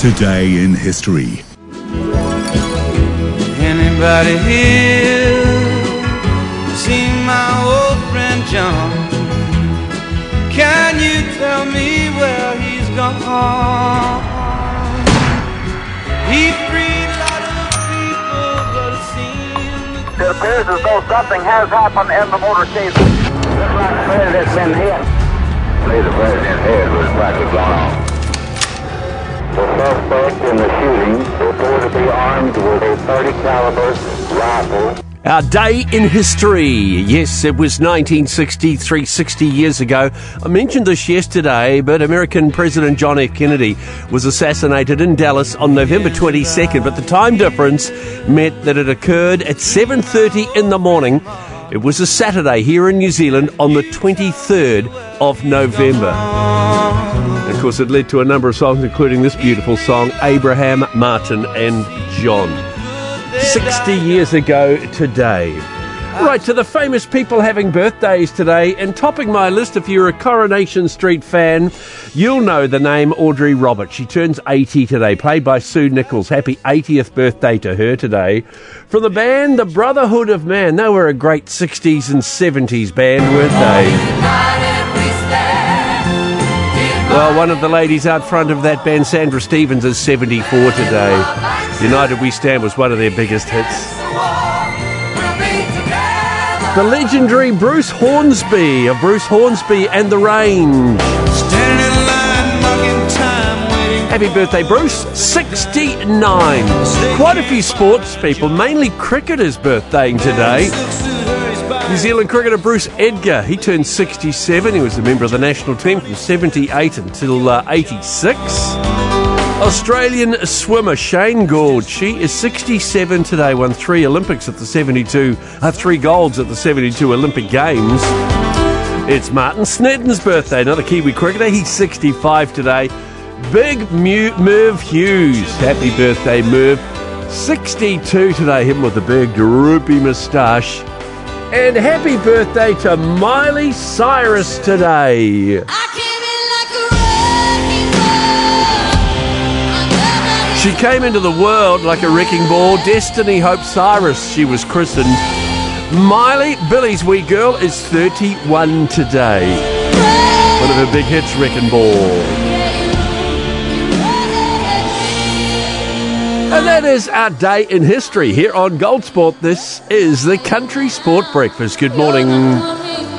Today in history. Anybody here seen my old friend John? Can you tell me where he's gone? He freed a lot of people, but it seems It appears as though something has happened in the motorcade. Looks like the president's been hit. believe the president's head was practically blown off. The suspect in the shooting reported to be armed with a 30 caliber rifle. Our day in history. Yes, it was 1963, 60 years ago. I mentioned this yesterday, but American President John F. Kennedy was assassinated in Dallas on November 22nd, but the time difference meant that it occurred at 7:30 in the morning. It was a Saturday here in New Zealand on the 23rd of November. And of course, it led to a number of songs, including this beautiful song, Abraham, Martin, and John. 60 years ago today. Right, to the famous people having birthdays today, and topping my list, if you're a Coronation Street fan, you'll know the name Audrey Roberts. She turns 80 today, played by Sue Nicholls. Happy 80th birthday to her today. From the band The Brotherhood of Man, they were a great 60s and 70s band, weren't they? Well, one of the ladies out front of that band, Sandra Stevens, is 74 today. United We Stand was one of their biggest hits. The legendary Bruce Hornsby of Bruce Hornsby and the Range. standing in line, marking time, waiting. Happy birthday, Bruce. 69. Quite a few sports people, mainly cricketers, birthdaying today. New Zealand cricketer Bruce Edgar, he turned 67. He was a member of the national team from 78 until uh, 86. Australian swimmer Shane Gould, she is 67 today, won three Olympics at the 72, uh, three golds at the 72 Olympic Games. It's Martin Snedden's birthday, another Kiwi cricketer. He's 65 today. Big Merv Hughes, happy birthday, Merv. 62 today, him with the big droopy moustache. And happy birthday to Miley Cyrus today. She came into the world like a wrecking ball. Destiny Hope Cyrus, she was christened. Miley, Billy's wee girl, is 31 today. One of her big hits, Wrecking Ball. That is our day in history here on Gold Sport. This is the Country Sport Breakfast. Good morning.